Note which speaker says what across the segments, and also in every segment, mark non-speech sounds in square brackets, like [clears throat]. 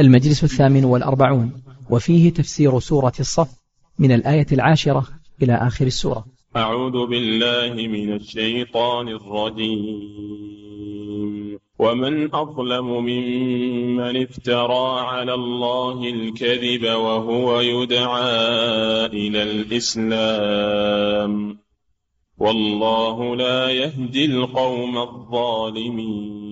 Speaker 1: المجلس الثامن والأربعون وفيه تفسير سورة الصف من الآية العاشرة إلى آخر السورة.
Speaker 2: أعوذ بالله من الشيطان الرجيم. ومن أظلم ممن افترى على الله الكذب وهو يدعى إلى الإسلام. والله لا يهدي القوم الظالمين.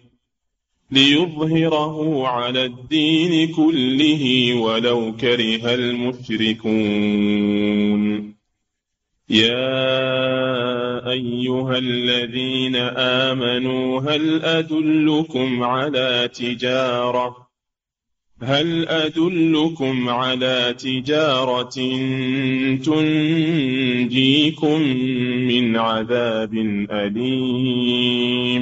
Speaker 2: ليظهره على الدين كله ولو كره المشركون. يا أيها الذين آمنوا هل أدلكم على تجارة؟ هل أدلكم على تجارة تنجيكم من عذاب أليم؟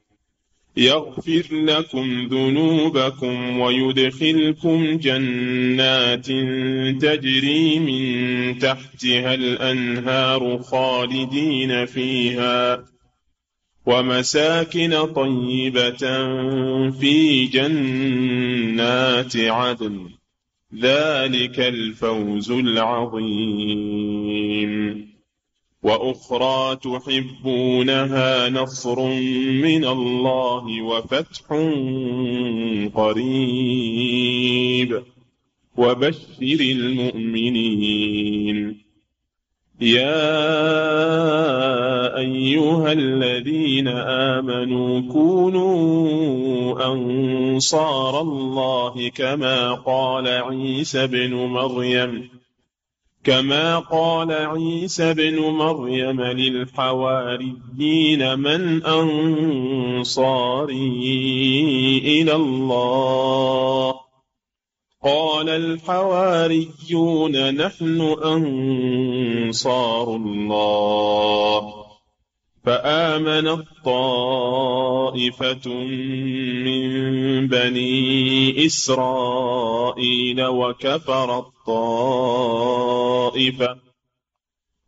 Speaker 2: يغفر لكم ذنوبكم ويدخلكم جنات تجري من تحتها الأنهار خالدين فيها ومساكن طيبة في جنات عدن. ذلك الفوز العظيم. وأخرى تحبونها نصر من الله وفتح قريب. وبشر المؤمنين. يا أيها الذين آمنوا كونوا أنصار الله كما قال عيسى ابن مريم. كما قال عيسى ابن مريم للحواريين من انصاري إلى الله؟ قال الحواريون نحن انصار الله فامنت طائفه من بني إسرائيل وكفرت طائفه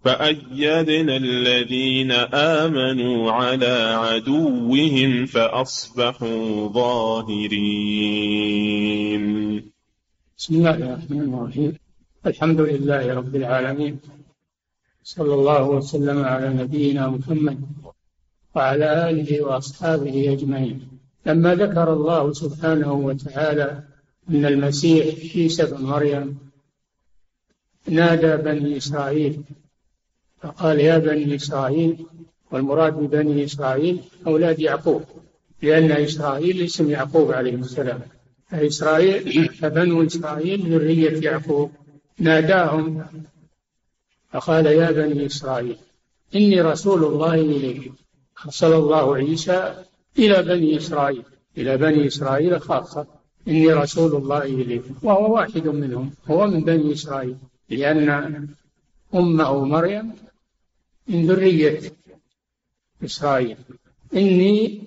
Speaker 2: فأيدنا الذين آمنوا على عدوهم فأصبحوا ظاهرين.
Speaker 3: بسم الله الرحمن الرحيم. الحمد لله رب العالمين. صلى الله وسلم على نبينا محمد وعلى آله وأصحابه أجمعين. لما ذكر الله سبحانه وتعالى أن المسيح عيسى بن مريم نادى بني إسرائيل فقال يا بني إسرائيل والمراد ببني إسرائيل أولاد يعقوب لأن إسرائيل اسم يعقوب عليه السلام. فإسرائيل فبنو إسرائيل ذرية يعقوب ناداهم فقال يا بني إسرائيل إني رسول الله إليكم أرسل الله عيسى إلى بني إسرائيل إلى بني إسرائيل خاصة. إني رسول الله إليكم وهو واحد منهم هو من بني إسرائيل. لأن أمه مريم من ذرية إسرائيل. إني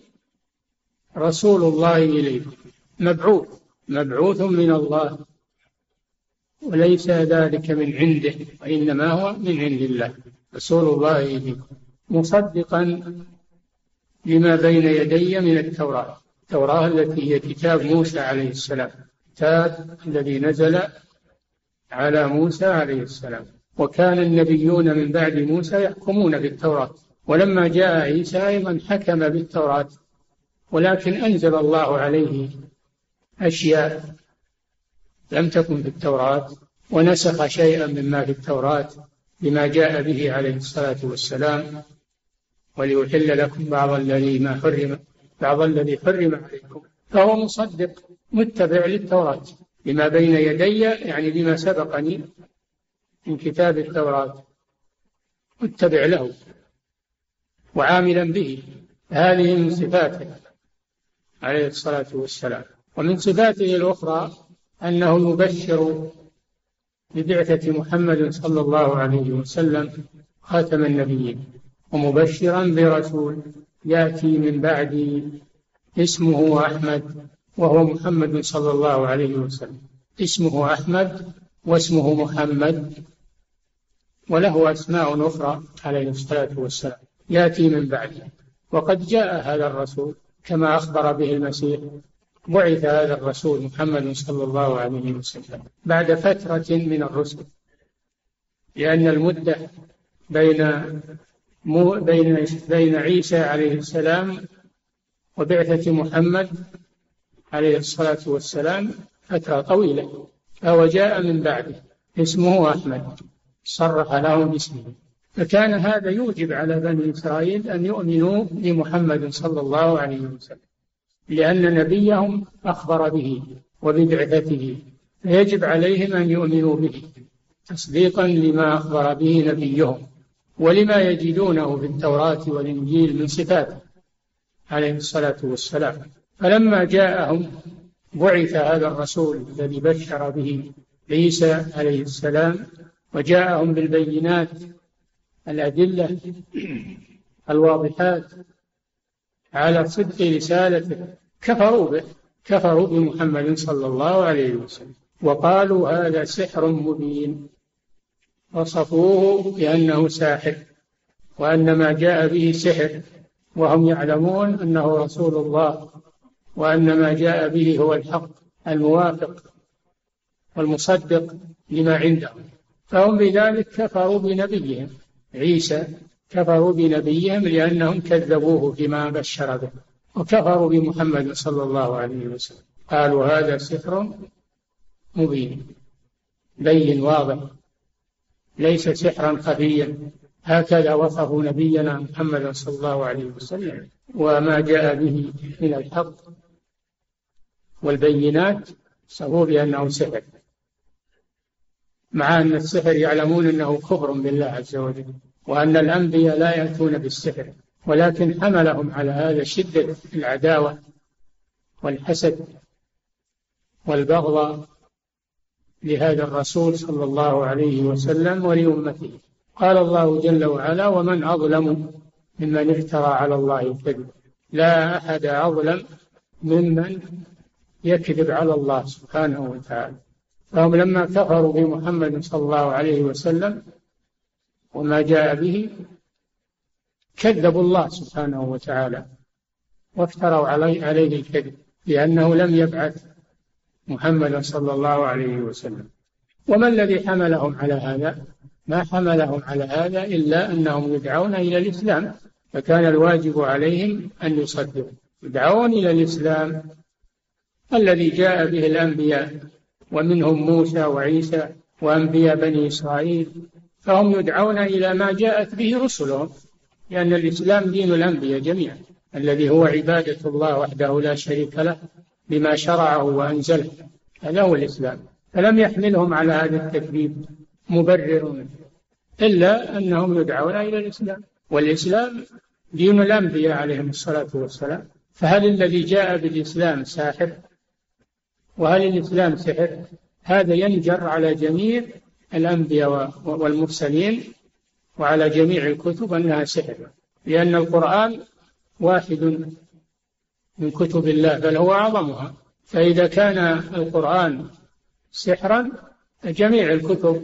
Speaker 3: رسول الله إليكم مبعوث مبعوث من الله. وليس ذلك من عنده وإنما هو من عند الله. رسول الله مصدقا لما بين يدي من التوراة. التوراة التي هي كتاب موسى عليه السلام. الكتاب الذي نزل على موسى عليه السلام. وكان النبيون من بعد موسى يحكمون بالتوراة. ولما جاء عيسى أيضا حكم بالتوراة. ولكن أنزل الله عليه أشياء. لم تكن في التوراة ونسخ شيئا مما في التوراة بما جاء به عليه الصلاة والسلام وليحل لكم بعض الذي ما حرم بعض الذي حرم عليكم. فهو مصدق متبع للتوراة لما بين يدي يعني لما سبقني من كتاب التوراة متبع له وعاملا به. هذه من صفاته عليه الصلاة والسلام. ومن صفاته الأخرى أنه يبشر ببعثة محمد صلى الله عليه وسلم خاتم النبيين ومبشرا برسول يأتي من بعدي اسمه أحمد وهو محمد صلى الله عليه وسلم. اسمه أحمد واسمه محمد وله أسماء أخرى عليه الصلاة والسلام. يأتي من بعده. وقد جاء هذا الرسول كما أخبر به المسيح بعث هذا الرسول محمد صلى الله عليه وسلم بعد فترة من الرسل. لأن المدة بين بين بين عيسى عليه السلام وبعثة محمد عليه الصلاة والسلام فترة طويلة. فهو جاء من بعده. اسمه أحمد. صرح له باسمه. فكان هذا يوجب على بني إسرائيل أن يؤمنوا بمحمد صلى الله عليه وسلم. لأن نبيهم أخبر به وببعثته فيجب عليهم أن يؤمنوا به تصديقا لما أخبر به نبيهم ولما يجدونه في التوراة والإنجيل من صفاته عليه الصلاة والسلام. فلما جاءهم بعث هذا الرسول الذي بشر به عيسى عليه السلام وجاءهم بالبينات الأدلة الواضحات على صدق رسالته. كفروا به. كفروا بمحمد صلى الله عليه وسلم. وقالوا هذا سحر مبين. وصفوه بأنه ساحر وأن ما جاء به سحر وهم يعلمون أنه رسول الله وأن ما جاء به هو الحق الموافق والمصدق لما عندهم فهم بذلك كفروا بنبيهم عيسى كفروا بنبيهم لأنهم كذبوه فيما بشر به وكفروا بمحمد صلى الله عليه وسلم. قالوا هذا سحر مبين بين واضح ليس سحرا خفيا هكذا وصفوا نبينا محمد صلى الله عليه وسلم وما جاء به من الحق والبينات. صفوا بأنه سحر مع أن السحر يعلمون أنه كفر بالله عز وجل. وأن الأنبياء لا يأتون بالسحر ولكن حملهم على هذا شدة العداوة والحسد والبغضاء لهذا الرسول صلى الله عليه وسلم ولأمته. قال الله جل وعلا ومن أظلم ممن افترى على الله الكذب. لا أحد أظلم ممن يكذب على الله سبحانه وتعالى. فهم لما كفروا بمحمد صلى الله عليه وسلم وما جاء به كذبوا الله سبحانه وتعالى وافتروا عليه, عليه الكذب لأنه لم يبعث محمدا صلى الله عليه وسلم. وما الذي حملهم على هذا؟ ما حملهم على هذا إلا أنهم يدعون إلى الإسلام فكان الواجب عليهم أن يصدقوا. يدعون إلى الإسلام الذي جاء به الأنبياء ومنهم موسى وعيسى وأنبياء بني إسرائيل فهم يدعون إلى ما جاءت به رسلهم لأن الإسلام دين الأنبياء جميعا الذي هو عبادة الله وحده لا شريك له بما شرعه وأنزله هذا هو الإسلام. فلم يحملهم على هذا التكذيب مبرر إلا أنهم يدعون إلى الإسلام. والإسلام دين الأنبياء عليهم الصلاة والسلام. فهل الذي جاء بالإسلام ساحر؟ وهل الإسلام سحر؟ هذا ينجر على جميع الأنبياء والمرسلين وعلى جميع الكتب أنها سحر لأن القرآن واحد من كتب الله بل هو أعظمها. فإذا كان القرآن سحرا فجميع الكتب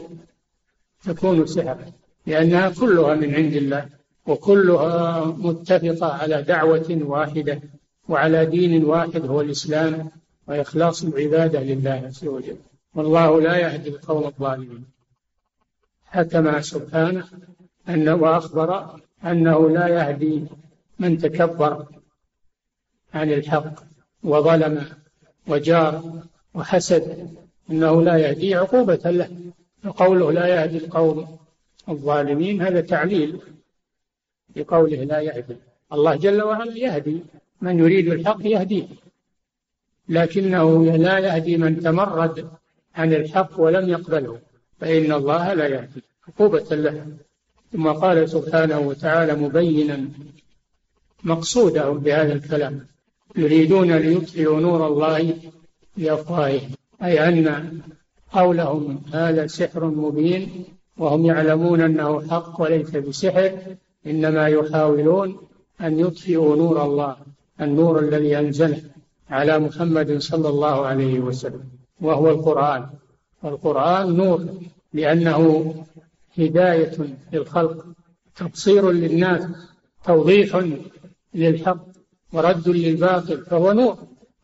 Speaker 3: تكون سحرا لأنها كلها من عند الله وكلها متفقة على دعوة واحدة وعلى دين واحد هو الإسلام وإخلاص العبادة لله عز وجل. والله لا يهدي القوم الظالمين. حكم سبحانه أن وأخبر أنه لا يهدي من تكبر عن الحق وظلم وجار وحسد أنه لا يهدي عقوبة له فقوله لا يهدي القوم الظالمين هذا تعليل لقوله لا يهدي. الله جل وعلا يهدي من يريد الحق يهديه لكنه لا يهدي من تمرد عن الحق ولم يقبله. فإن الله لا يهدي عقوبة له. ثم قال سبحانه وتعالى مبينا مقصودهم بهذا الكلام يريدون ليطفئوا نور الله بأفواههم أي أن قولهم هذا سحر مبين وهم يعلمون أنه حق وليس بسحر إنما يحاولون أن يطفئوا نور الله النور الذي أنزله على محمد صلى الله عليه وسلم وهو القرآن. والقرآن نور لأنه هداية للخلق تبصير للناس توضيح للحق ورد للباطل فهو نور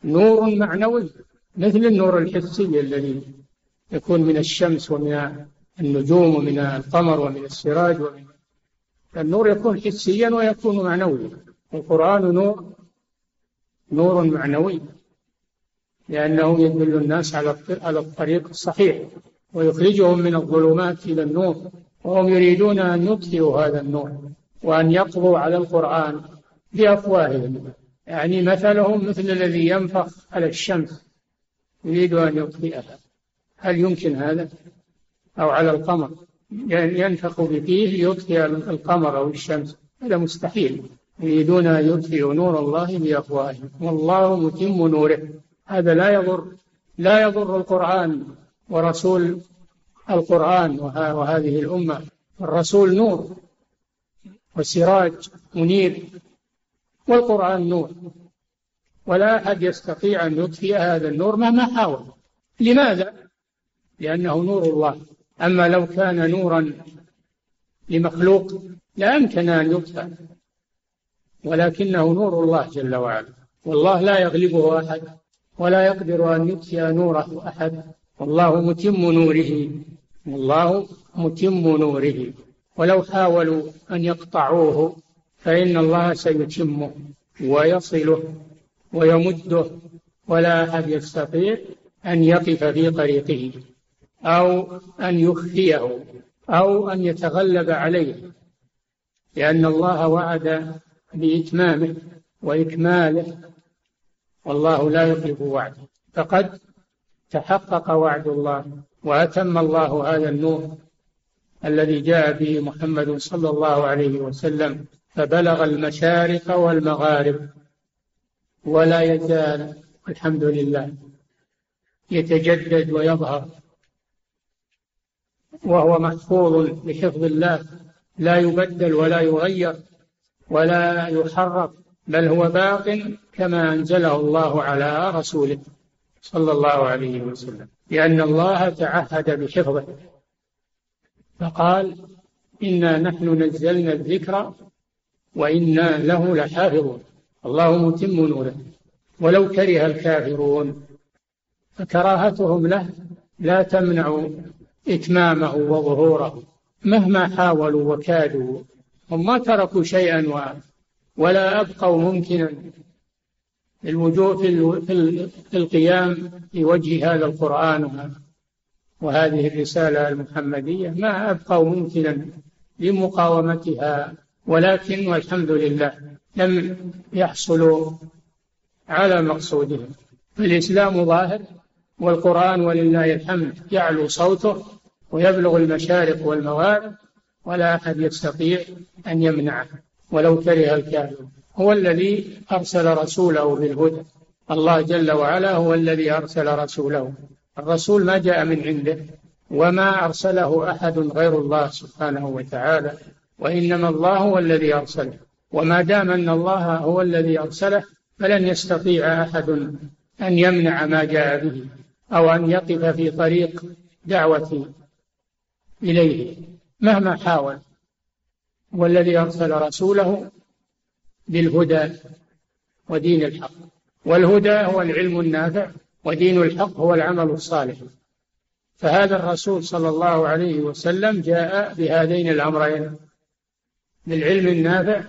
Speaker 3: نور معنوي مثل النور الحسي الذي يكون من الشمس ومن النجوم ومن القمر ومن السراج ومن النور يكون حسيا ويكون معنويا. القرآن نور نور معنوي. لأنه يدل الناس على على الطريق الصحيح ويخرجهم من الظلمات إلى النور وهم يريدون أن يطفئوا هذا النور وأن يقضوا على القرآن بأفواههم. يعني مثلهم مثل الذي ينفخ على الشمس يريد أن يطفئها هل يمكن هذا؟ أو على القمر؟ ينفخ بفيه ليطفئ القمر أو الشمس. هذا مستحيل. يريدون أن يطفئوا نور الله بأفواههم. والله متم نوره. هذا لا يضر لا يضر القرآن ورسول القرآن وهذه الأمة. الرسول نور وسراج منير والقرآن نور. ولا أحد يستطيع أن يطفئ هذا النور مهما حاول. لماذا؟ لأنه نور الله. أما لو كان نورا لمخلوق لا يمكن أن يطفأ ولكنه نور الله جل وعلا. والله لا يغلبه أحد. ولا يقدر أن يطفئ نوره أحد. والله متم نوره. والله متم نوره. ولو حاولوا أن يقطعوه فإن الله سيتمه ويصله ويمده. ولا أحد يستطيع أن يقف في طريقه أو أن يخفيه أو أن يتغلب عليه لأن الله وعد بإتمامه وإكماله. والله لا يخلف وعده. فقد تحقق وعد الله وأتم الله هذا النور الذي جاء به محمد صلى الله عليه وسلم فبلغ المشارق والمغارب ولا يزال الحمد لله يتجدد ويظهر. وهو محفوظ بحفظ الله لا يبدل ولا يغير ولا يحرف بل هو باق كما أنزله الله على رسوله صلى الله عليه وسلم لأن الله تعهد بحفظه. فقال إنا نحن نزلنا الذكر وإنا له لحافظون. الله متم نوره. ولو كره الكافرون فكراهتهم له لا تمنع إتمامه وظهوره مهما حاولوا وكادوا هم ما تركوا شيئا ولا أبقوا ممكنا الوجوه في القيام في وجه هذا القرآن وهذه الرسالة المحمدية. ما أبقوا ممكنا لمقاومتها ولكن والحمد لله لم يحصلوا على مقصودهم فالإسلام ظاهر والقرآن ولله الحمد يعلو صوته ويبلغ المشارق والمغارب ولا أحد يستطيع أن يمنعه. ولو كره الكافر. هو الذي أرسل رسوله بالهدى. الله جل وعلا هو الذي أرسل رسوله. الرسول ما جاء من عنده وما أرسله أحد غير الله سبحانه وتعالى وإنما الله هو الذي أرسله. وما دام أن الله هو الذي أرسله فلن يستطيع أحد أن يمنع ما جاء به أو أن يقف في طريق دعوة إليه مهما حاول. والذي أرسل رسوله بالهدى ودين الحق. والهدى هو العلم النافع ودين الحق هو العمل الصالح. فهذا الرسول صلى الله عليه وسلم جاء بهذين الأمرين بالعلم النافع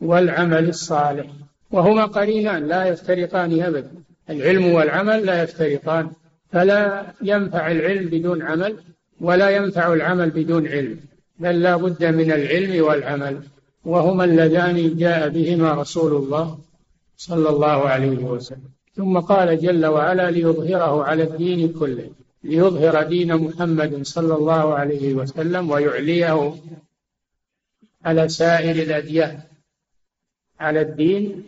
Speaker 3: والعمل الصالح. وهما قرينان لا يفترقان أبدا. العلم والعمل لا يفترقان فلا ينفع العلم بدون عمل ولا ينفع العمل بدون علم. بل لا بد من العلم والعمل وهما اللذان جاء بهما رسول الله صلى الله عليه وسلم. ثم قال جل وعلا ليظهره على الدين كله ليظهر دين محمد صلى الله عليه وسلم ويعليه على سائر الأديان. على الدين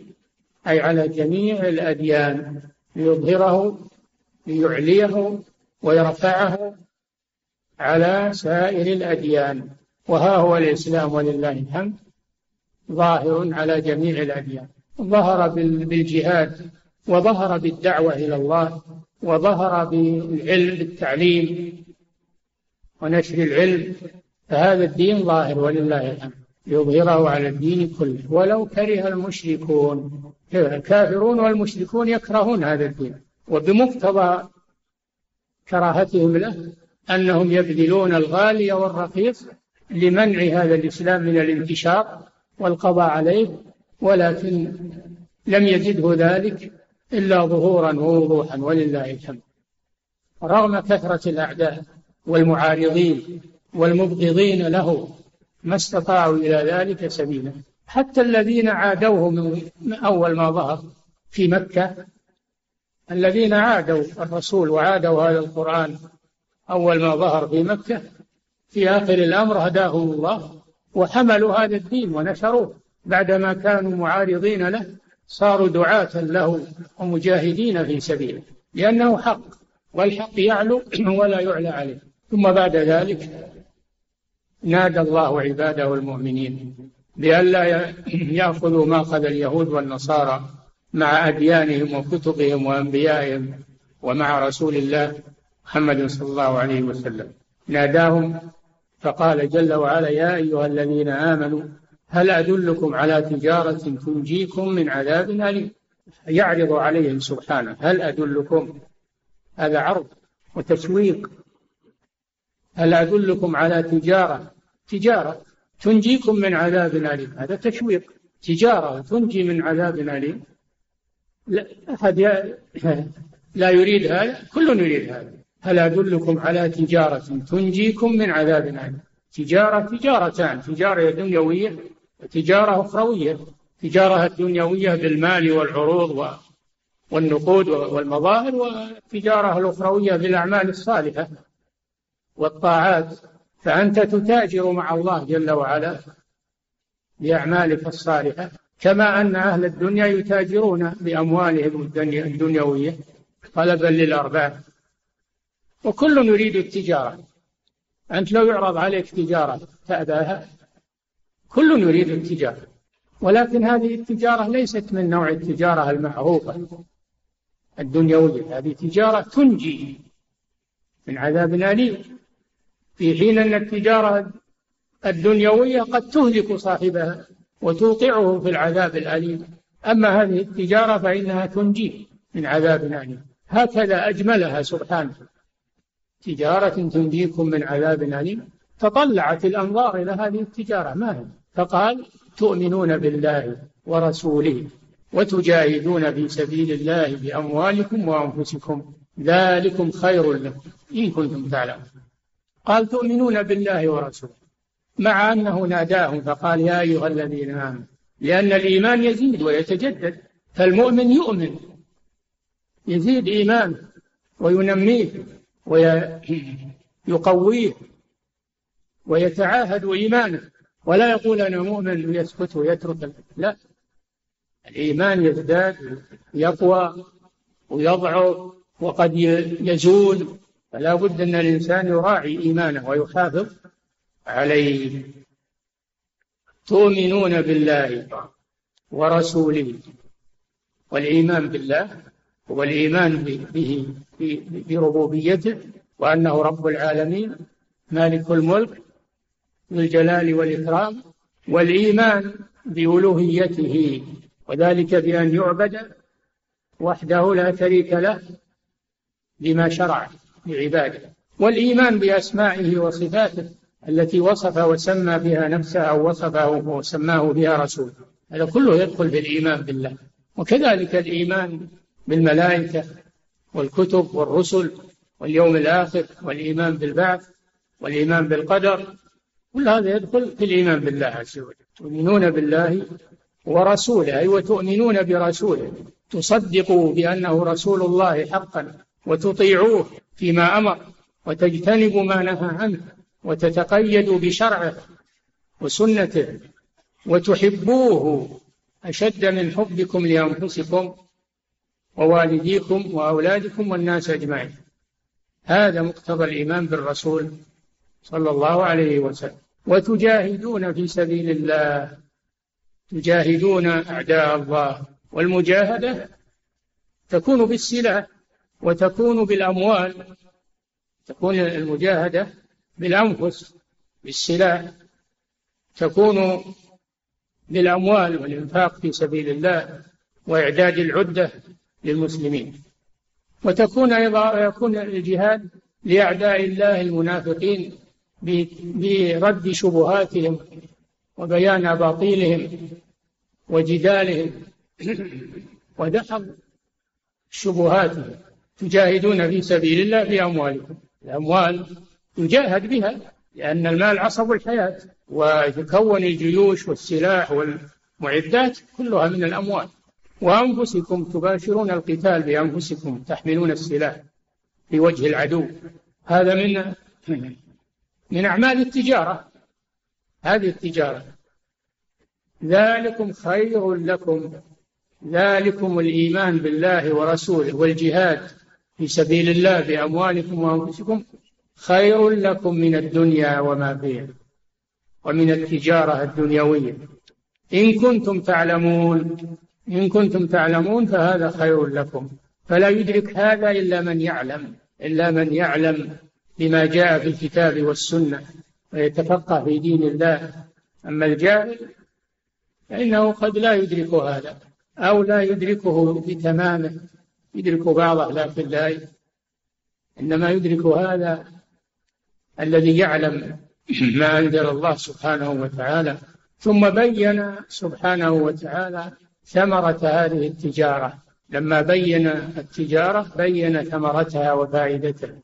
Speaker 3: أي على جميع الأديان. ليظهره ليعليه ويرفعه على سائر الأديان. وها هو الإسلام ولله الحمد ظاهر على جميع الأديان. ظهر بالجهاد وظهر بالدعوة إلى الله وظهر بالعلم بالتعليم ونشر العلم. فهذا الدين ظاهر ولله الحمد يظهره على الدين كله. ولو كره المشركون الكافرون والمشركون يكرهون هذا الدين. وبمقتضى كراهتهم له أنهم يبذلون الغالي والرخيص لمنع هذا الإسلام من الانتشار والقضاء عليه ولكن لم يزده ذلك إلا ظهورا ووضوحا ولله الحمد. رغم كثرة الأعداء والمعارضين والمبغضين له ما استطاعوا إلى ذلك سبيلا. حتى الذين عادوه من أول ما ظهر في مكة الذين عادوا الرسول وعادوا هذا القرآن أول ما ظهر في مكة في آخر الأمر هداهم الله وحملوا هذا الدين ونشروه. بعدما كانوا معارضين له صاروا دعاة له ومجاهدين في سبيله لأنه حق والحق يعلو [clears throat] ولا يعلى عليه. ثم بعد ذلك نادى الله عباده المؤمنين بألا [clears throat] يأخذوا ما أخذ اليهود والنصارى مع أديانهم وكتبهم وأنبيائهم ومع رسول الله محمد صلى الله عليه وسلم. ناداهم فقال جل وعلا يا أيها الذين آمنوا هل أدلكم على تجارة تنجيكم من عذاب أليم? يعرض عليهم سبحانه هل أدلكم؟ هذا عرض وتسويق هل أدلكم على تجارة؟ تجارة تنجيكم من عذاب أليم. هذا تشويق. تجارة تنجي من عذاب أليم. لا أحد لا يريد هذا. كل يريد هذا. هل أدلكم على تجارة تنجيكم من عذاب أليم. تجارة تجارتان تجارة دنيوية وتجارة أخروية. تجارة الدنيوية بالمال والعروض والنقود والمظاهر والتجارة الأخروية بالأعمال الصالحة والطاعات. فأنت تتاجر مع الله جل وعلا بأعمالك الصالحة كما أن أهل الدنيا يتاجرون بأموالهم الدنيوية طلبا للأرباح. وكل يريد التجارة. أنت لو يعرض عليك تجارة تأباها كل يريد التجارة. ولكن هذه التجارة ليست من نوع التجارة المعروفة. الدنيوية هذه تجارة تنجي من عذاب أليم. في حين أن التجارة الدنيوية قد تهلك صاحبها وتوقعه في العذاب الأليم. أما هذه التجارة فإنها تنجيه من عذاب أليم. هكذا أجملها سبحانه. تجارة تنجيكم من عذاب أليم. تطلعت الأنظار إلى هذه التجارة. ما هي؟ فقال تؤمنون بالله ورسوله وتجاهدون في سبيل الله بأموالكم وأنفسكم. ذلكم خير لكم. إن كنتم تعلمون. قال تؤمنون بالله ورسوله. مع أنه ناداهم فقال يا أيها الذين آمنوا لأن الإيمان يزيد ويتجدد. فالمؤمن يؤمن يزيد إيمانه وينميه. ويقويه ويتعاهد إيمانه. ولا يقول أنا مؤمن ويسكت ويترك لا. الإيمان يزداد يقوى ويضعف وقد يزول. فلا بد أن الإنسان يراعي إيمانه ويحافظ عليه. تؤمنون بالله ورسوله والإيمان بالله؟ هو الإيمان به بربوبيته وأنه رب العالمين مالك الملك ذو الجلال والإكرام والإيمان بألوهيته وذلك بأن يعبد وحده لا شريك له بما شرع لعباده. والإيمان بأسمائه وصفاته التي وصف وسمى بها نفسه أو وصفه وسماه بها رسوله. هذا كله يدخل في الإيمان بالله. وكذلك الإيمان بالملائكة والكتب والرسل واليوم الآخر والإيمان بالبعث والإيمان بالقدر كل هذا يدخل في الإيمان بالله عز وجل. تؤمنون بالله ورسوله أي وتؤمنون برسوله. تصدقوا بأنه رسول الله حقا وتطيعوه فيما أمر وتجتنبوا ما نهى عنه وتتقيدوا بشرعه وسنته وتحبوه أشد من حبكم لأنفسكم ووالديكم وأولادكم والناس أجمعين. هذا مقتضى الإيمان بالرسول صلى الله عليه وسلم. وتجاهدون في سبيل الله. تجاهدون أعداء الله. والمجاهدة تكون بالسلاح وتكون بالأموال. تكون المجاهدة بالأنفس بالسلاح. تكون بالأموال والإنفاق في سبيل الله. وإعداد العدة. للمسلمين. وتكون أيضا يكون الجهاد لأعداء الله المنافقين برد شبهاتهم وبيان أباطيلهم وجدالهم. [clears throat] ودحض شبهاتهم. تجاهدون في سبيل الله بأموالكم الأموال يجاهد بها لأن المال عصب الحياة ويتكون الجيوش والسلاح والمعدات كلها من الأموال. وأنفسكم تباشرون القتال بأنفسكم تحملون السلاح في وجه العدو. هذا من [clears throat] من أعمال التجارة. هذه التجارة. ذلكم خير لكم. ذلكم الإيمان بالله ورسوله والجهاد في سبيل الله بأموالكم وأنفسكم خير لكم من الدنيا وما فيها ومن التجارة الدنيوية. إن كنتم تعلمون إن كنتم تعلمون فهذا خير لكم. فلا يدرك هذا إلا من يعلم إلا من يعلم بما جاء في الكتاب والسنة ويتفقه في دين الله. أما الجاهل فإنه قد لا يدرك هذا أو لا يدركه بتمامه. يدرك بعضه لكن لا إنما يدرك هذا الذي يعلم ما أنزل الله سبحانه وتعالى. ثم بين سبحانه وتعالى ثمرة هذه التجارة. لما بين التجارة بين ثمرتها وفائدتها.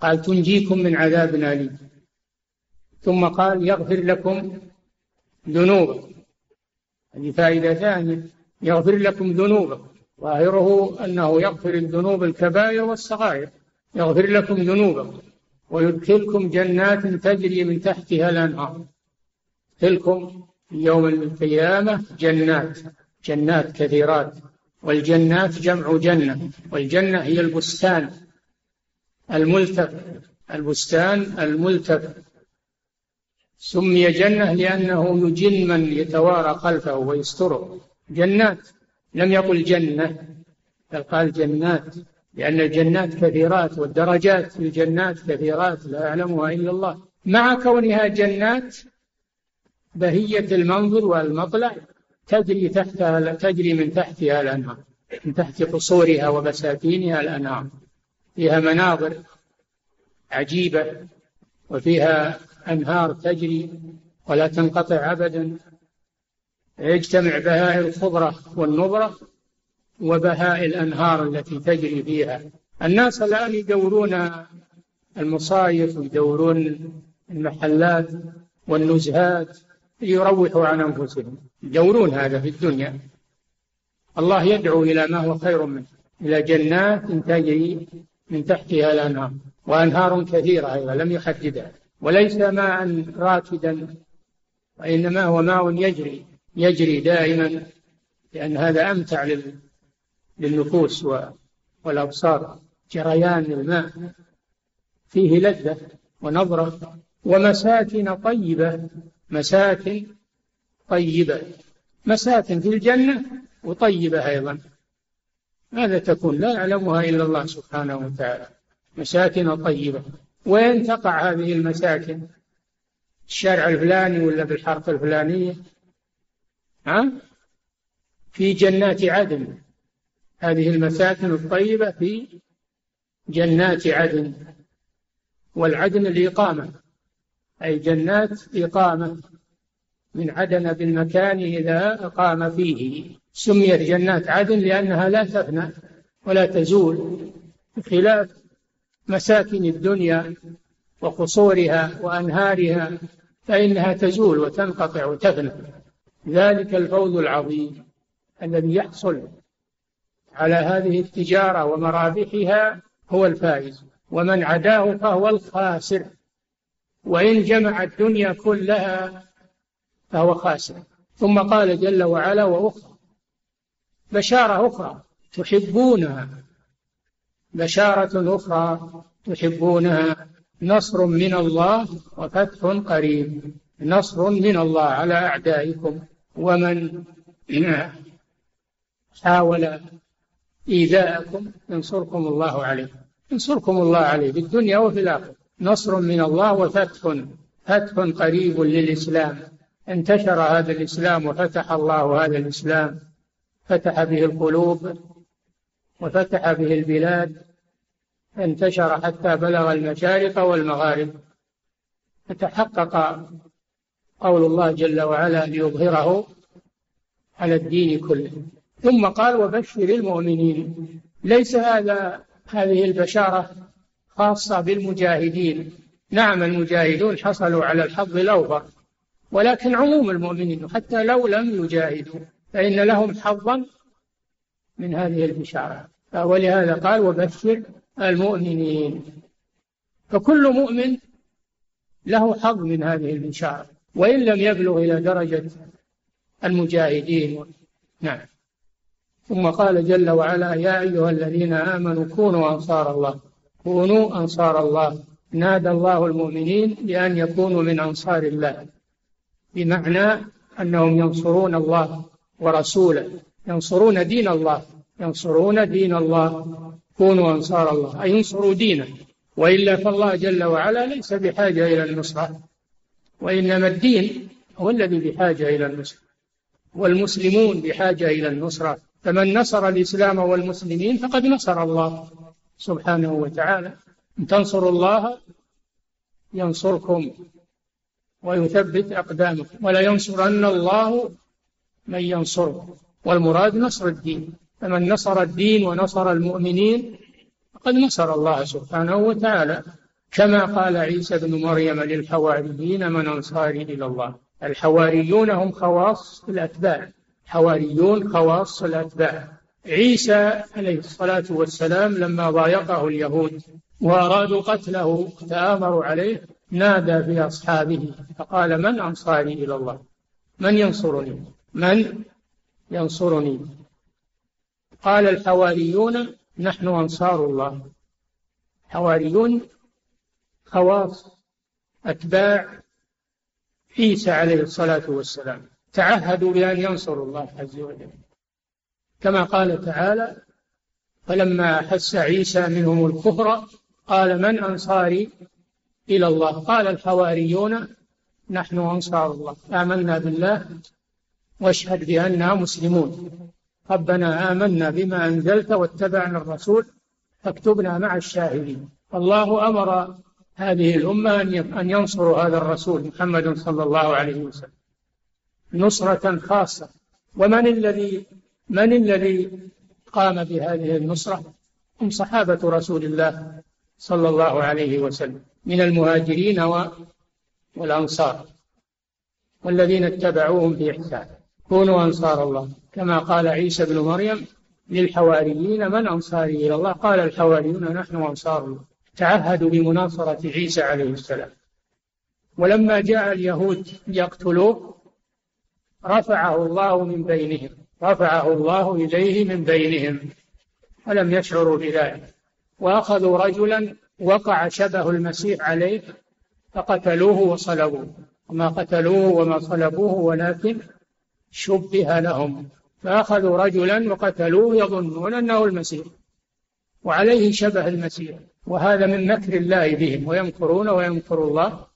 Speaker 3: قال تنجيكم من عذاب أليم. ثم قال يغفر لكم ذنوبكم. هذه فائدة ثانية. يغفر لكم ذنوبكم. ظاهره أنه يغفر الذنوب الكبائر والصغائر. يغفر لكم ذنوبكم. ويدخلكم جنات تجري من تحتها الأنهار. يدخلكم يوم القيامة جنات. جنات كثيرات والجنات جمع جنة والجنة هي البستان. الملتف البستان الملتف. سمي جنة لأنه يجن من يتوارى خلفه ويستره. جنات لم يقل جنة بل قال جنات لأن الجنات كثيرات والدرجات في الجنات كثيرات لا يعلمها إلا الله. مع كونها جنات بهية المنظر والمطلع. تجري تحتها تجري من تحتها الأنهار من تحت قصورها وبساتينها الأنهار. فيها مناظر عجيبة وفيها أنهار تجري ولا تنقطع أبدا. يجتمع بهاء الخضرة والنضرة وبهاء الأنهار التي تجري فيها. الناس الآن يدورون المصايف ويدورون المحلات والنزهات. ليروحوا عن أنفسهم. يدورون هذا في الدنيا. الله يدعو إلى ما هو خير منه. إلى جنات تجري من تحتها الأنهار. وأنهار كثيرة أيضا لم يحددها. وليس ماء راكدا وإنما هو ماء يجري يجري دائما لأن هذا أمتع للنفوس والأبصار. جريان الماء. فيه لذة ونظرة. ومساكن طيبة. مساكن طيبة. مساكن في الجنة وطيبة أيضا. ماذا تكون لا يعلمها إلا الله سبحانه وتعالى. مساكن طيبة. وين تقع هذه المساكن؟ الشارع الفلاني ولا بالحرف الفلانية؟ ها؟ في جنات عدن. هذه المساكن الطيبة في جنات عدن. والعدن الإقامة. أي جنات إقامة من عدن بالمكان إذا أقام فيه. سميت جنات عدن لأنها لا تفنى ولا تزول بخلاف مساكن الدنيا وقصورها وأنهارها فإنها تزول وتنقطع وتفنى. ذلك الفوز العظيم الذي يحصل على هذه التجارة ومرابحها هو الفائز ومن عداه فهو الخاسر. وإن جمع الدنيا كلها فهو خاسر. ثم قال جل وعلا وأخرى بشارة أخرى تحبونها. بشارة أخرى تحبونها. نصر من الله وفتح قريب. نصر من الله على أعدائكم ومن حاول إيذاءكم. ينصركم الله عليه. ينصركم الله عليه في الدنيا وفي الآخرة. نصر من الله وفتح فتح قريب للإسلام. انتشر هذا الإسلام وفتح الله هذا الإسلام. فتح به القلوب وفتح به البلاد. انتشر حتى بلغ المشارق والمغارب. فتحقق قول الله جل وعلا ليظهره على الدين كله. ثم قال وبشر المؤمنين. ليس هذا هذه البشارة خاصة بالمجاهدين. نعم المجاهدون حصلوا على الحظ الأوفر ولكن عموم المؤمنين حتى لو لم يجاهدوا فإن لهم حظا من هذه البشارة ولهذا قال وبشر المؤمنين. فكل مؤمن له حظ من هذه البشارة وإن لم يبلغ إلى درجة المجاهدين. نعم. ثم قال جل وعلا يا أيها الذين آمنوا كونوا أنصار الله. كونوا أنصار الله. نادى الله المؤمنين بأن يكونوا من أنصار الله. بمعنى أنهم ينصرون الله ورسوله. ينصرون دين الله. ينصرون دين الله. كونوا أنصار الله. أي انصروا دينه. وإلا فالله جل وعلا ليس بحاجة إلى النصرة وإنما الدين هو الذي بحاجة إلى النصرة والمسلمون بحاجة إلى النصرة. فمن نصر الإسلام والمسلمين فقد نصر الله. سبحانه وتعالى. إن تنصروا الله ينصركم ويثبت أقدامكم. ولا ينصرن الله من ينصره. والمراد نصر الدين. فمن نصر الدين ونصر المؤمنين فقد نصر الله سبحانه وتعالى. كما قال عيسى بن مريم للحواريين من أنصاري إلى الله. الحواريون هم خواص الأتباع. حواريون خواص الأتباع. عيسى عليه الصلاة والسلام لما ضايقه اليهود وأرادوا قتله تآمروا عليه نادى في أصحابه فقال من أنصاري إلى الله؟ من ينصرني؟ من ينصرني؟ قال الحواريون نحن أنصار الله. حواريون خواص أتباع عيسى عليه الصلاة والسلام. تعهدوا بأن ينصروا الله عز وجل. كما قال تعالى فلما أحس عيسى منهم الكفر قال من أنصاري إلى الله؟ قال الحواريون نحن أنصار الله. آمنا بالله واشهد بأننا مسلمون. ربنا آمنا بما أنزلت واتبعنا الرسول فاكتبنا مع الشاهدين. الله أمر هذه الأمة أن ينصروا هذا الرسول محمد صلى الله عليه وسلم. نصرة خاصة. ومن الذي من الذي قام بهذه النصرة؟ هم صحابة رسول الله صلى الله عليه وسلم من المهاجرين والأنصار والذين اتبعوهم في إحسان كونوا أنصار الله. كما قال عيسى بن مريم للحواريين من أنصاري إلى الله؟ قال الحواريون نحن أنصار الله. تعهدوا بمناصرة عيسى عليه السلام. ولما جاء اليهود يقتلوه رفعه الله من بينهم. رفعه الله إليه من بينهم ولم يشعروا بذلك. وأخذوا رجلا وقع شبه المسيح عليه فقتلوه وصلبوه. وما قتلوه وما صلبوه ولكن شبه لهم. فأخذوا رجلا وقتلوه يظنون أنه المسيح. وعليه شبه المسيح. وهذا من مكر الله بهم. ويمكرون ويمكر الله.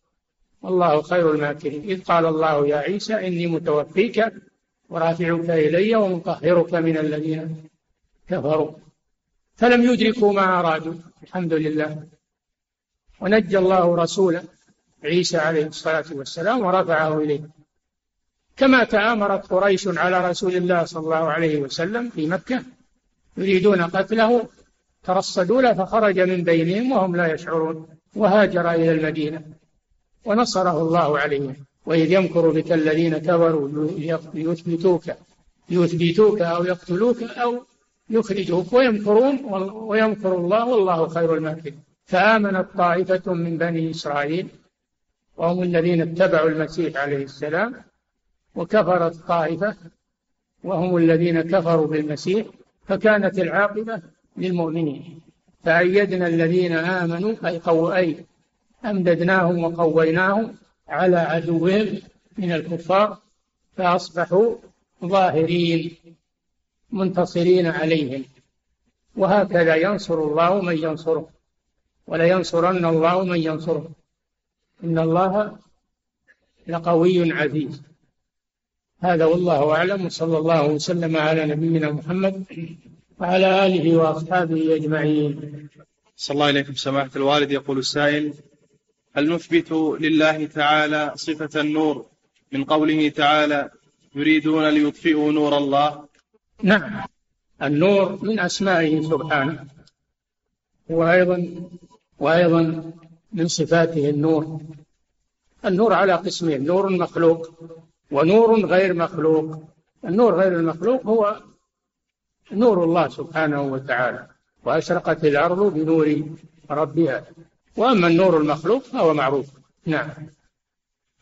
Speaker 3: والله خير الماكرين. إذ قال الله يا عيسى إني متوفيك ورافعك إلي ومطهرك من الذين كفروا. فلم يدركوا ما أرادوا. الحمد لله. ونجى الله رسوله عيسى عليه الصلاة والسلام ورفعه إليه. كما تآمرت قريش على رسول الله صلى الله عليه وسلم في مكة. يريدون قتله. ترصدوا له فخرج من بينهم وهم لا يشعرون. وهاجر إلى المدينة. ونصره الله عليه. وإذ يمكر بك الذين كفروا ليثبتوك ليثبتوك أو يقتلوك أو يخرجوك. ويمكرون ويمكر الله والله خير الماكرين. فآمنت طائفة من بني إسرائيل وهم الذين اتبعوا المسيح عليه السلام وكفرت طائفة وهم الذين كفروا بالمسيح فكانت العاقبة للمؤمنين. فأيدنا الذين آمنوا أي قو أي أمددناهم وقويناهم على عدوهم من الكفار فأصبحوا ظاهرين منتصرين عليهم. وهكذا ينصر الله من ينصره ولينصرن الله من ينصره. إن الله لقوي عزيز. هذا والله أعلم وصلى الله وسلم على نبينا محمد وعلى آله وأصحابه أجمعين.
Speaker 4: صلى الله عليكم سماحة الوالد يقول السائل هل نثبت لله تعالى صفة النور من قوله تعالى يريدون ليطفئوا نور الله.
Speaker 3: نعم. النور من أسمائه سبحانه وأيضا وأيضا من صفاته النور. النور على قسمين نور مخلوق ونور غير مخلوق. النور غير المخلوق هو نور الله سبحانه وتعالى وأشرقت الأرض بنور ربها. وأما النور المخلوق فهو معروف. نعم.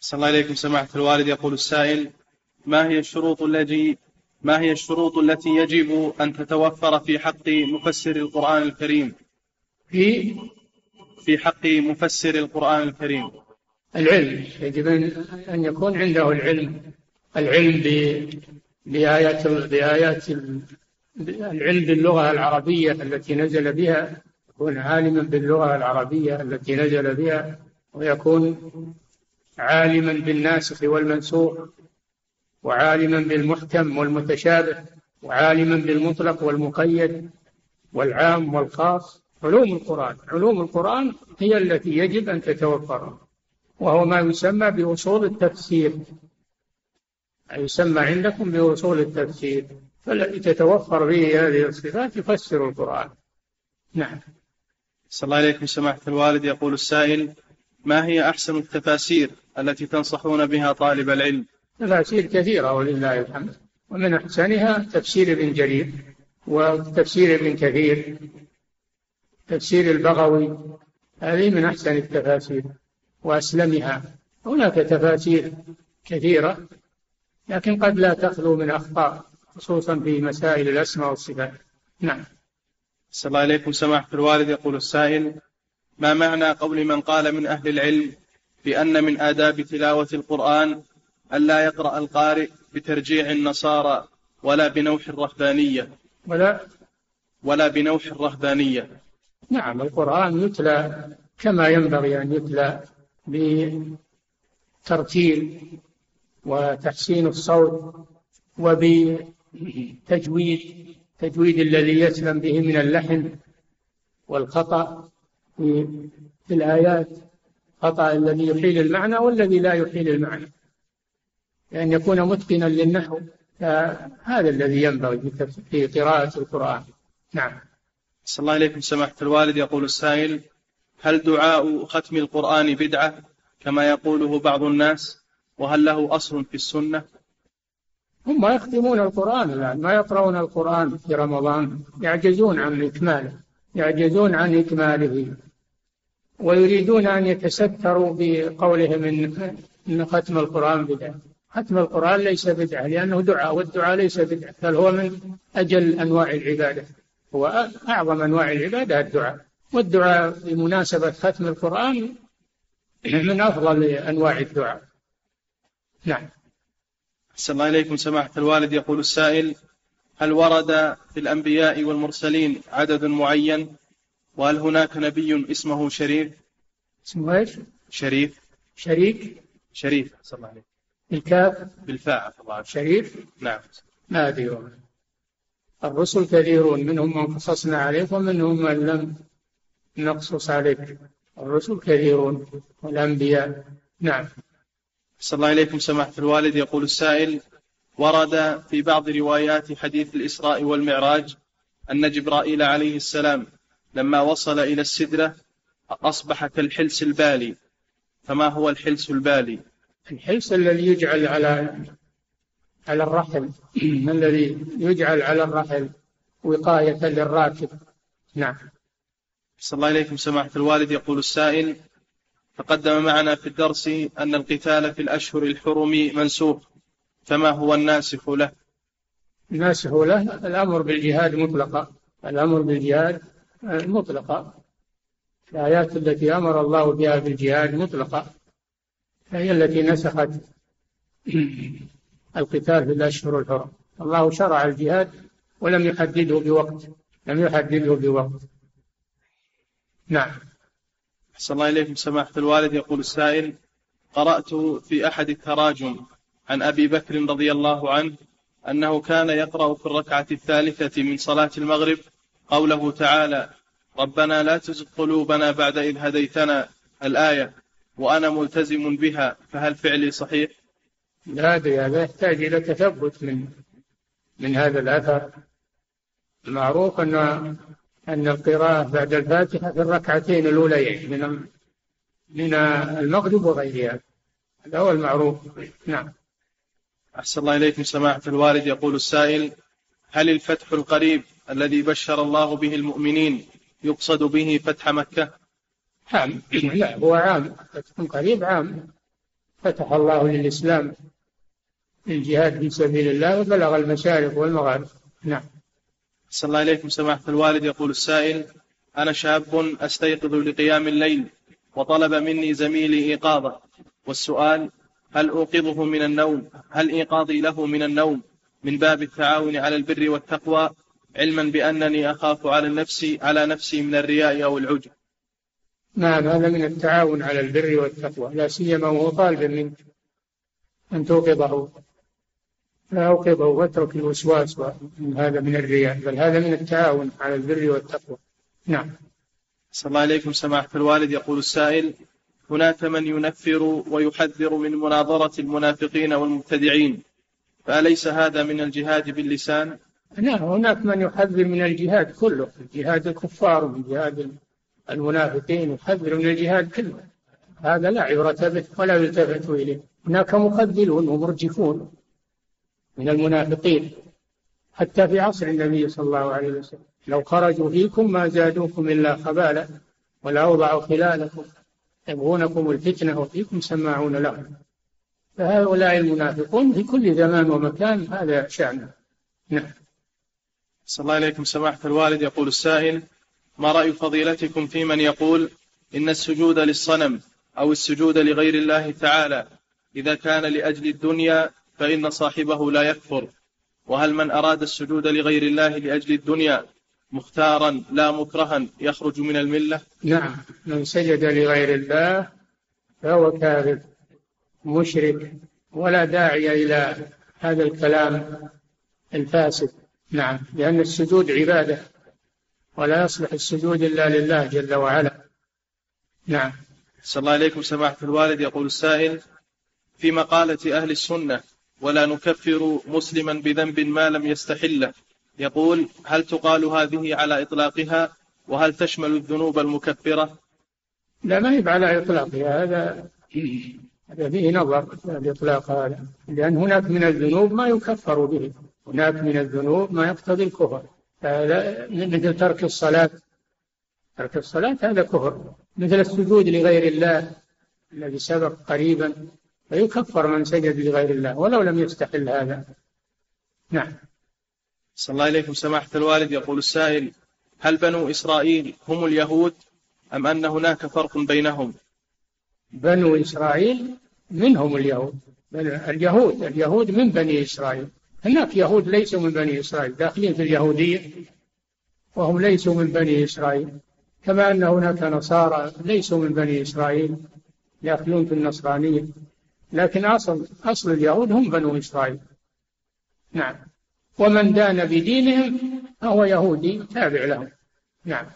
Speaker 4: صلى الله عليكم سماحة الوالد. يقول السائل ما هي الشروط التي ما هي الشروط التي يجب أن تتوفر في حق مفسر القرآن الكريم؟
Speaker 3: في؟
Speaker 4: في حق مفسر القرآن الكريم.
Speaker 3: العلم. يجب أن يكون عنده العلم. العلم بآيات بآيات العلم باللغة العربية التي نزل بها يكون عالما باللغة العربية التي نزل بها ويكون عالما بالناسخ والمنسوخ وعالما بالمحكم والمتشابه وعالما بالمطلق والمقيد والعام والخاص. علوم القرآن علوم القرآن هي التي يجب أن تتوفر وهو ما يسمى بأصول التفسير. يسمى عندكم بأصول التفسير فالذي تتوفر به هذه الصفات يفسر القرآن. نعم.
Speaker 4: صلى الله عليكم سماحة الوالد. يقول السائل ما هي أحسن التفاسير التي تنصحون بها طالب العلم؟
Speaker 3: تفاسير كثيرة ولله الحمد. ومن أحسنها تفسير ابن جرير وتفسير ابن كثير تفسير البغوي. هذه من أحسن التفاسير وأسلمها. هناك تفاسير كثيرة لكن قد لا تخلو من أخطاء خصوصا في مسائل الأسماء والصفات. نعم.
Speaker 4: صلى الله عليكم سماحة الوالد. يقول السائل ما معنى قول من قال من أهل العلم بأن من آداب تلاوة القرآن ألا يقرأ القارئ بترجيع النصارى ولا بنوح الرهبانية؟
Speaker 3: ولا؟
Speaker 4: ولا بنوح الرهبانية.
Speaker 3: نعم القرآن يتلى كما ينبغي أن يتلى بترتيل وتحسين الصوت وبتجويد تجويد الذي يسلم به من اللحن والخطأ في الآيات خطأ الذي يحيل المعنى والذي لا يحيل المعنى. لأن يكون متقنا للنحو هذا الذي ينبغي في قراءة القرآن. نعم.
Speaker 4: صلى الله عليكم سماحة الوالد. يقول السائل هل دعاء ختم القرآن بدعة كما يقوله بعض الناس؟ وهل له أصل في السنة؟
Speaker 3: هم يختمون القرآن الآن ما يقرؤون القرآن في رمضان يعجزون عن إكماله يعجزون عن إكماله ويريدون أن يتستروا بقولهم إن إن ختم القرآن بدعة. ختم القرآن ليس بدعة لأنه دعاء والدعاء ليس بدعة بل هو من أجل أنواع العبادة. هو أعظم أنواع العبادة الدعاء. والدعاء بمناسبة ختم القرآن من أفضل أنواع الدعاء. نعم.
Speaker 4: أحسن الله إليكم. سماحة الوالد يقول السائل هل ورد في الأنبياء والمرسلين عدد معين؟ وهل هناك نبي اسمه شريف؟
Speaker 3: اسمه إيش؟
Speaker 4: شريف.
Speaker 3: شريك.
Speaker 4: شريف أحسن الله عليك
Speaker 3: بالكاف؟
Speaker 4: بالفاء الله
Speaker 3: شريف؟
Speaker 4: نعم.
Speaker 3: ما أدري الرسل كثيرون منهم من قصصنا عليك ومنهم من لم نقصص عليك. الرسل كثيرون والأنبياء. نعم.
Speaker 4: صلى الله عليكم سماحة الوالد. يقول السائل ورد في بعض روايات حديث الإسراء والمعراج أن جبرائيل عليه السلام لما وصل إلى السدرة أصبح كالحلس البالي. فما هو الحلس البالي؟
Speaker 3: الحلس الذي يجعل على على الرحل. [clears throat] الذي يجعل على الرحل وقاية للراكب. نعم.
Speaker 4: صلى الله إليكم سماحة الوالد. يقول السائل تقدم معنا في الدرس أن القتال في الأشهر الحرم منسوخ فما هو الناسخ له
Speaker 3: الناسخ له الأمر بالجهاد مطلقا الأمر بالجهاد مطلقا. الآيات التي أمر الله بها بالجهاد مطلقا. هي التي نسخت [clears throat] القتال في الأشهر الحرم. الله شرع الجهاد ولم يحدده بوقت لم يحدده بوقت. نعم.
Speaker 4: أحسن الله إليكم سماحة الوالد يقول السائل قرأت في أحد التراجم عن أبي بكر رضي الله عنه أنه كان يقرأ في الركعة الثالثة من صلاة المغرب قوله تعالى ربنا لا تزغ قلوبنا بعد إذ هديتنا الآية وأنا ملتزم بها فهل فعلي صحيح؟
Speaker 3: لا أدري هذا يحتاج إلى تثبت من من هذا الأثر المعروف أن أن القراءة بعد الفاتحة في الركعتين الأوليين من من المغرب وغيرها. هذا هو المعروف. نعم.
Speaker 4: أحسن الله إليكم. سماحة الوالد يقول السائل هل الفتح القريب الذي بشر الله به المؤمنين يقصد به فتح مكة؟
Speaker 3: عام. لا هو عام. فتح قريب عام. فتح الله للإسلام الجهاد في سبيل الله وبلغ المشارق والمغارب. نعم.
Speaker 4: صلى الله إليكم سماحة الوالد. يقول السائل أنا شاب أستيقظ لقيام الليل وطلب مني زميلي إيقاظه. والسؤال هل أوقظه من النوم؟ هل إيقاظي له من النوم؟ من باب التعاون على البر والتقوى علما بأنني أخاف على نفسي على نفسي من الرياء أو العجب
Speaker 3: نعم هذا من التعاون على البر والتقوى لا سيما وهو طالب منك أن توقظه. لا أوقظه واترك الوسواس هذا من الرياء بل هذا من التعاون على البر والتقوى. نعم.
Speaker 4: صلى الله عليكم سماحة الوالد. يقول السائل هناك من ينفر ويحذر من مناظرة المنافقين والمبتدعين فأليس هذا من الجهاد باللسان؟
Speaker 3: نعم هناك من يحذر من الجهاد كله جهاد الكفار ومن جهاد المنافقين يحذر من الجهاد كله. هذا لا عبرة به ولا يلتفت إليه. هناك مخذلون ومرجفون. من المنافقين. حتى في عصر النبي صلى الله عليه وسلم. لو خرجوا فيكم ما زادوكم إلا خبالا ولأوضعوا خلالكم يبغونكم الفتنة وفيكم سماعون لهم. فهؤلاء المنافقون في كل زمان ومكان هذا شأنه نعم.
Speaker 4: صلى الله عليكم سماحة الوالد. يقول السائل ما رأي فضيلتكم في من يقول إن السجود للصنم أو السجود لغير الله تعالى إذا كان لأجل الدنيا فإن صاحبه لا يكفر. وهل من أراد السجود لغير الله لأجل الدنيا مختارا لا مكرها يخرج من الملة؟
Speaker 3: نعم. من سجد لغير الله فهو كافر مشرك ولا داعي إلى هذا الكلام الفاسد. نعم. لأن السجود عبادة ولا يصلح السجود إلا لله جل وعلا. نعم.
Speaker 4: صلى الله عليكم سماحة الوالد. يقول السائل في مقالة أهل السنة ولا نكفر مسلما بذنب ما لم يستحله. يقول هل تقال هذه على إطلاقها؟ وهل تشمل الذنوب المكفرة؟
Speaker 3: لا ما هي على إطلاقها. هذا هذا فيه نظر الإطلاق هذا. لأن هناك من الذنوب ما يكفر به. هناك من الذنوب ما يقتضي الكفر. هذا مثل ترك الصلاة. ترك الصلاة هذا كفر. مثل السجود لغير الله الذي سبق قريبا. فيكفر من سجد لغير الله ولو لم يستحل هذا. نعم.
Speaker 4: صلى الله عليكم سماحة الوالد. يقول السائل هل بنو إسرائيل هم اليهود أم أن هناك فرق بينهم؟
Speaker 3: بنو إسرائيل منهم اليهود. اليهود اليهود من بني إسرائيل. هناك يهود ليسوا من بني إسرائيل داخلين في اليهودية وهم ليسوا من بني إسرائيل. كما أن هناك نصارى ليسوا من بني إسرائيل داخلون في النصرانية. لكن أصل أصل اليهود هم بنو إسرائيل. نعم. ومن دان بدينهم فهو يهودي تابع لهم. نعم.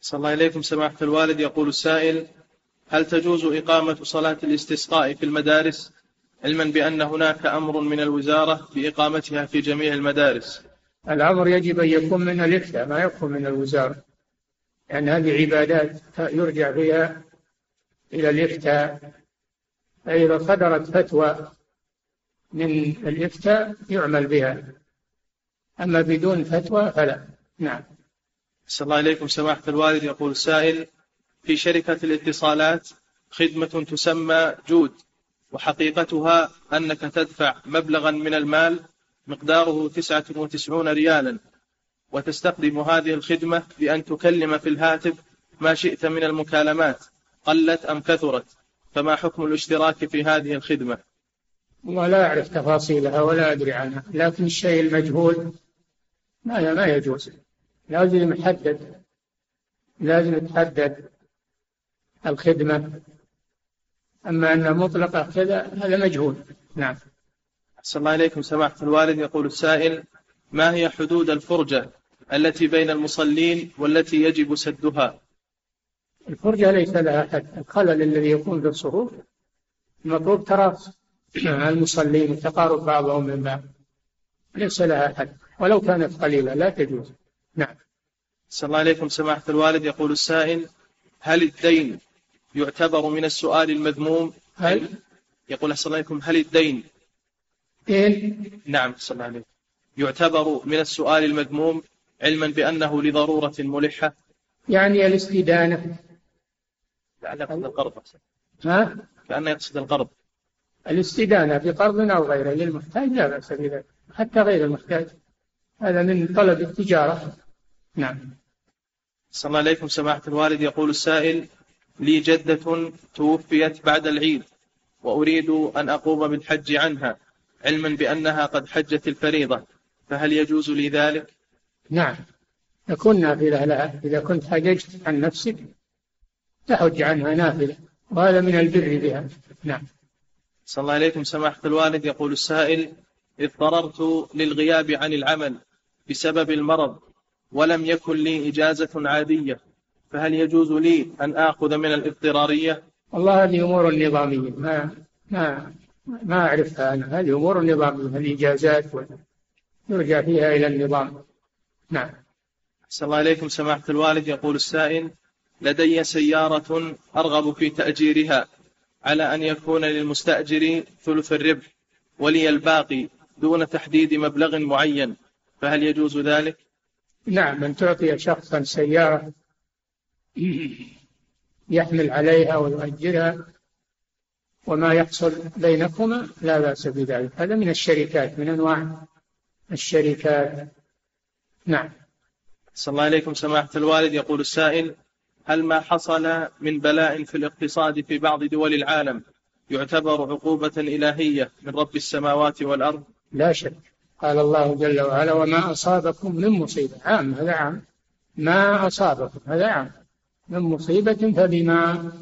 Speaker 4: صلى الله إليكم سماحة الوالد. يقول السائل هل تجوز إقامة صلاة الاستسقاء في المدارس علما بأن هناك أمر من الوزارة بإقامتها في جميع المدارس؟
Speaker 3: الأمر يجب أن يكون من الإفتاء ما يكون من الوزارة. لأن يعني هذه عبادات يرجع فيها إلى الإفتاء. فإذا صدرت فتوى من الإفتاء يعمل بها. أما بدون فتوى فلا. نعم.
Speaker 4: صلى الله عليكم سماحة الوالد يقول السائل في شركة الاتصالات خدمة تسمى جود وحقيقتها أنك تدفع مبلغا من المال مقداره تسعة وتسعون ريالا وتستخدم هذه الخدمة بأن تكلم في الهاتف ما شئت من المكالمات قلت أم كثرت؟ فما حكم الاشتراك في هذه الخدمة؟
Speaker 3: ولا أعرف تفاصيلها ولا أدري عنها لكن الشيء المجهول ما ما يجوز. لازم يحدد لازم تحدد الخدمة. أما أن مطلقة كذا هذا مجهول. نعم.
Speaker 4: أحسن الله إليكم. سماحة الوالد يقول السائل ما هي حدود الفرجة التي بين المصلين والتي يجب سدها؟
Speaker 3: الفرجة ليس لها حد الخلل الذي يكون في الصفوف المطلوب تراص المصلين وتقارب بعضهم من بعض. ليس لها حد ولو كانت قليلة لا تجوز. نعم.
Speaker 4: صلى الله عليكم سماحة الوالد. يقول السائل هل الدين يعتبر من السؤال المذموم؟
Speaker 3: هل؟
Speaker 4: يقول أحسن الله عليكم هل الدين
Speaker 3: دين
Speaker 4: نعم صلى الله عليه يعتبر من السؤال المذموم علما بأنه لضرورة ملحة؟
Speaker 3: يعني الاستدانة.
Speaker 4: لعل يقصد القرض
Speaker 3: ها؟
Speaker 4: كأنه يقصد القرض.
Speaker 3: الاستدانة بقرض أو غيره للمحتاج لا بأس بذلك. حتى غير المحتاج. هذا من طلب التجارة. نعم.
Speaker 4: صلى الله عليكم سماحة الوالد. يقول السائل لي جدة توفيت بعد العيد وأريد أن أقوم بالحج عنها علما بأنها قد حجت الفريضة. فهل يجوز لي ذلك؟
Speaker 3: نعم. يكون نافلة لها. إذا كنت حججت عن نفسك تحج عنها نافلة. وهذا من البر بها. نعم.
Speaker 4: صلى الله عليكم. سماحة الوالد يقول السائل اضطررت للغياب عن العمل بسبب المرض ولم يكن لي إجازة عادية فهل يجوز لي أن آخذ من الاضطرارية؟
Speaker 3: والله هذه أمور نظامية. ما ما ما أعرفها أنا. هذه أمور نظامية الإجازات يرجع فيها إلى النظام. نعم.
Speaker 4: أحسن الله إليكم سماحة الوالد يقول السائل لدي سيارة أرغب في تأجيرها على أن يكون للمستأجر ثلث الربح ولي الباقي دون تحديد مبلغ معين فهل يجوز ذلك؟
Speaker 3: نعم من تعطي شخصا سيارة يحمل عليها ويؤجرها وما يحصل بينكما لا بأس بذلك. هذا من الشركات من أنواع الشركات. نعم.
Speaker 4: صلى الله عليكم سماحة الوالد. يقول السائل هل ما حصل من بلاء في الاقتصاد في بعض دول العالم يعتبر عقوبة إلهية من رب السماوات والأرض؟
Speaker 3: لا شك. قال الله جل وعلا وما أصابكم من مصيبة عام هذا عام. ما أصابكم هذا عام. من مصيبة فبما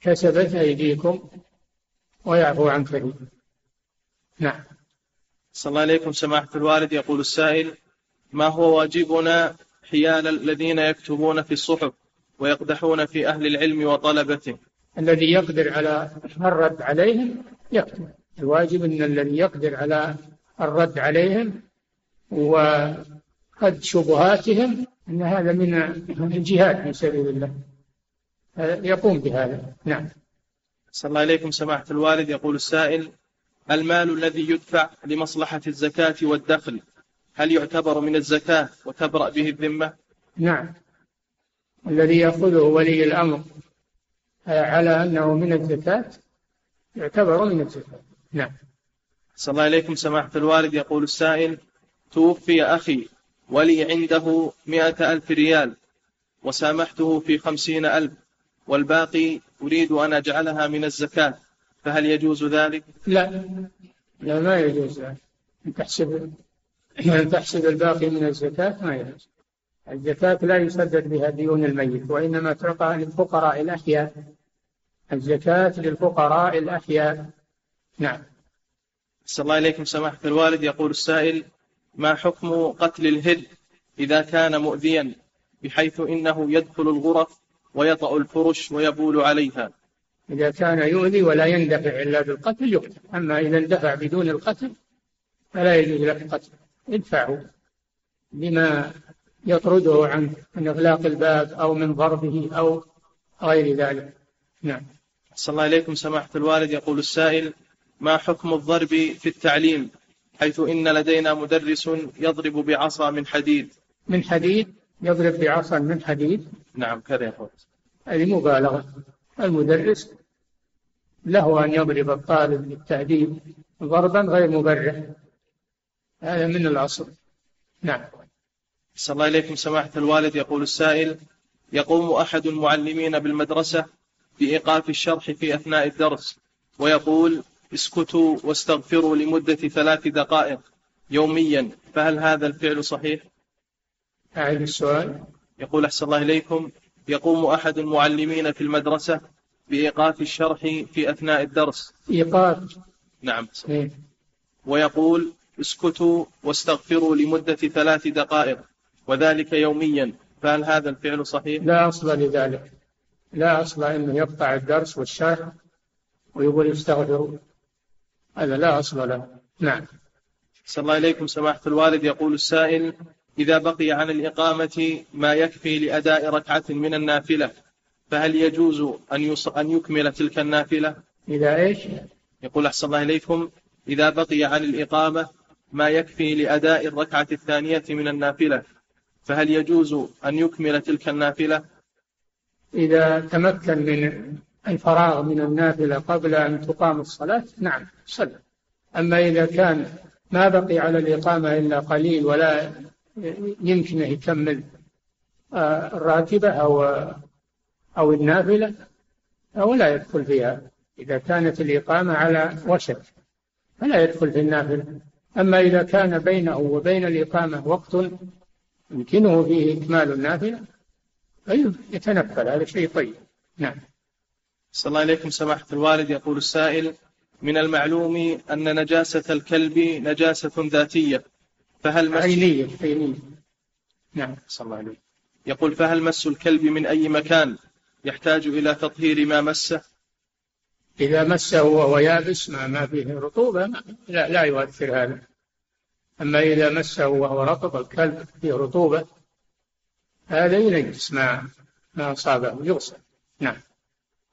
Speaker 3: كسبت أيديكم ويعفو عن كثير نعم.
Speaker 4: صلى الله عليكم سماحة الوالد. يقول السائل ما هو واجبنا حيال الذين يكتبون في الصحف ويقدحون في أهل العلم وطلبته.
Speaker 3: الذي يقدر على الرد عليهم يكتب الواجب أن الذي يقدر على الرد عليهم وقد شبهاتهم أن هذا من الجهاد في سبيل الله. يقوم بهذا. نعم.
Speaker 4: صلى الله عليكم سماحة الوالد. يقول السائل المال الذي يدفع لمصلحة الزكاة والدخل هل يعتبر من الزكاة وتبرأ به الذمة؟
Speaker 3: نعم. الذي يأخذه ولي الأمر على أنه من الزكاة يعتبر من الزكاة. نعم.
Speaker 4: صلى الله عليكم سماحة الوالد. يقول السائل توفي أخي ولي عنده مئة ألف ريال وسامحته في خمسين ألف والباقي أريد أن أجعلها من الزكاة فهل يجوز ذلك؟
Speaker 3: لا. لا ما يجوز ذلك. أن تحسب أن تحسب الباقي من الزكاة ما يجوز. الزكاة لا يسدد بها ديون الميت وإنما تعطى للفقراء الأحياء. الزكاة للفقراء الأحياء. نعم.
Speaker 4: صلى الله عليكم سماحة الوالد. يقول السائل ما حكم قتل الهد إذا كان مؤذيا بحيث إنه يدخل الغرف ويطأ الفرش ويبول عليها؟
Speaker 3: إذا كان يؤذي ولا يندفع إلا بالقتل يقتل. أما إذا اندفع بدون القتل فلا يجوز لك قتل ادفعه بما يطرده عن من إغلاق الباب أو من ضربه أو غير ذلك. نعم.
Speaker 4: صلى الله عليكم سماحة الوالد. يقول السائل ما حكم الضرب في التعليم حيث إن لدينا مدرس يضرب بعصا من حديد؟
Speaker 3: من حديد؟ يضرب بعصا من حديد؟
Speaker 4: نعم كذا يقول
Speaker 3: هذه مبالغة. المدرس له أن يضرب الطالب بالتأديب ضربا غير مبرح. هذا من الأصل نعم.
Speaker 4: صلى الله عليكم سماحة الوالد. يقول السائل يقوم أحد المعلمين بالمدرسة بإيقاف الشرح في أثناء الدرس ويقول اسكتوا واستغفروا لمدة ثلاث دقائق يوميا فهل هذا الفعل صحيح؟
Speaker 3: أعد السؤال.
Speaker 4: يقول أحسن الله إليكم يقوم أحد المعلمين في المدرسة بإيقاف الشرح في أثناء الدرس.
Speaker 3: إيقاف.
Speaker 4: نعم.
Speaker 3: إيه.
Speaker 4: ويقول اسكتوا واستغفروا لمدة ثلاث دقائق وذلك يوميا فهل هذا الفعل صحيح؟
Speaker 3: لا أصل لذلك لا أصل أنه يقطع الدرس والشرح ويقول استغفروا هذا لا أصل له نعم
Speaker 4: صلى الله عليكم سماحة الوالد يقول السائل إذا بقي عن الإقامة ما يكفي لأداء ركعة من النافلة فهل يجوز أن يص... أن يكمل تلك النافلة؟
Speaker 3: إذا إيش؟
Speaker 4: يقول أحسن الله إليكم إذا بقي عن الإقامة ما يكفي لأداء الركعة الثانية من النافلة فهل يجوز أن يكمل تلك النافلة؟
Speaker 3: إذا تمكن من الفراغ من النافلة قبل أن تقام الصلاة نعم صلى. أما إذا كان ما بقي على الإقامة إلا قليل ولا يمكن يكمل آه، الراتبة أو أو النافلة أو لا يدخل فيها. إذا كانت الإقامة على وشك فلا يدخل في النافلة. أما إذا كان بينه وبين الإقامة وقت يمكنه فيه إكمال النافلة فيتنفل هذا شيء طيب. نعم.
Speaker 4: صلى الله عليكم سماحة الوالد. يقول السائل من المعلوم أن نجاسة الكلب نجاسة ذاتية فهل مس
Speaker 3: عينية عينية. نعم.
Speaker 4: صلى الله عليه يقول فهل مس الكلب من أي مكان يحتاج إلى تطهير ما مسه؟
Speaker 3: إذا مسه وهو يابس ما, ما فيه رطوبة لا, لا يؤثر هذا. أما إذا مسه وهو رطب الكلب فيه رطوبة هذا ينجس ما ما أصابه يغسل. نعم.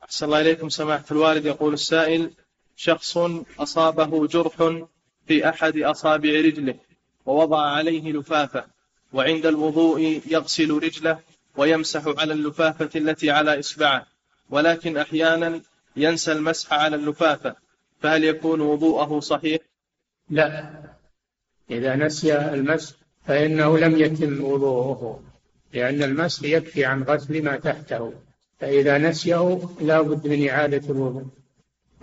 Speaker 4: أحسن الله إليكم سماحة الوالد. يقول السائل شخص أصابه جرح في أحد أصابع رجله ووضع عليه لفافة وعند الوضوء يغسل رجله ويمسح على اللفافة التي على إصبعه ولكن أحيانا ينسى المسح على اللفافة فهل يكون وضوءه صحيح؟
Speaker 3: لا. إذا نسي المسح فإنه لم يتم وضوءه لأن المسح يكفي عن غسل ما تحته. فإذا نسيه لا بد من إعادة الوضوء.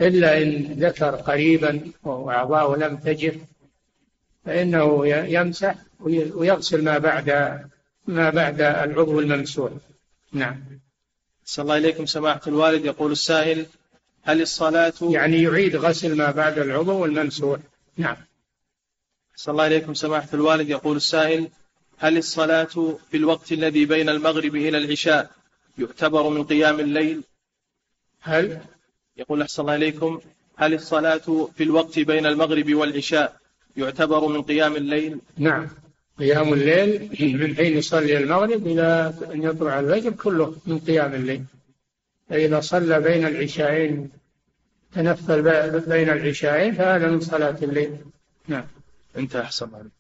Speaker 3: إلا إن ذكر قريبا وأعضاءه لم تجف فإنه يمسح ويغسل ما بعد ما بعد العضو الممسوح. نعم.
Speaker 4: صلى الله إليكم سماحة الوالد. يقول السائل هل الصلاة
Speaker 3: يعني يعيد غسل ما بعد العضو الممسوح؟ نعم.
Speaker 4: صلى الله إليكم سماحة الوالد. يقول السائل هل الصلاة في الوقت الذي بين المغرب إلى العشاء يعتبر من قيام الليل؟
Speaker 3: هل؟
Speaker 4: يقول أحسن الله إليكم. هل الصلاة في الوقت بين المغرب والعشاء يعتبر من قيام الليل؟
Speaker 3: نعم. قيام الليل من حين يصلي المغرب إلى أن يطلع الفجر كله من قيام الليل. فإذا صلى بين العشاءين تنفل بين العشاءين فهذا من صلاة الليل. نعم.
Speaker 4: انتهى أحسن الله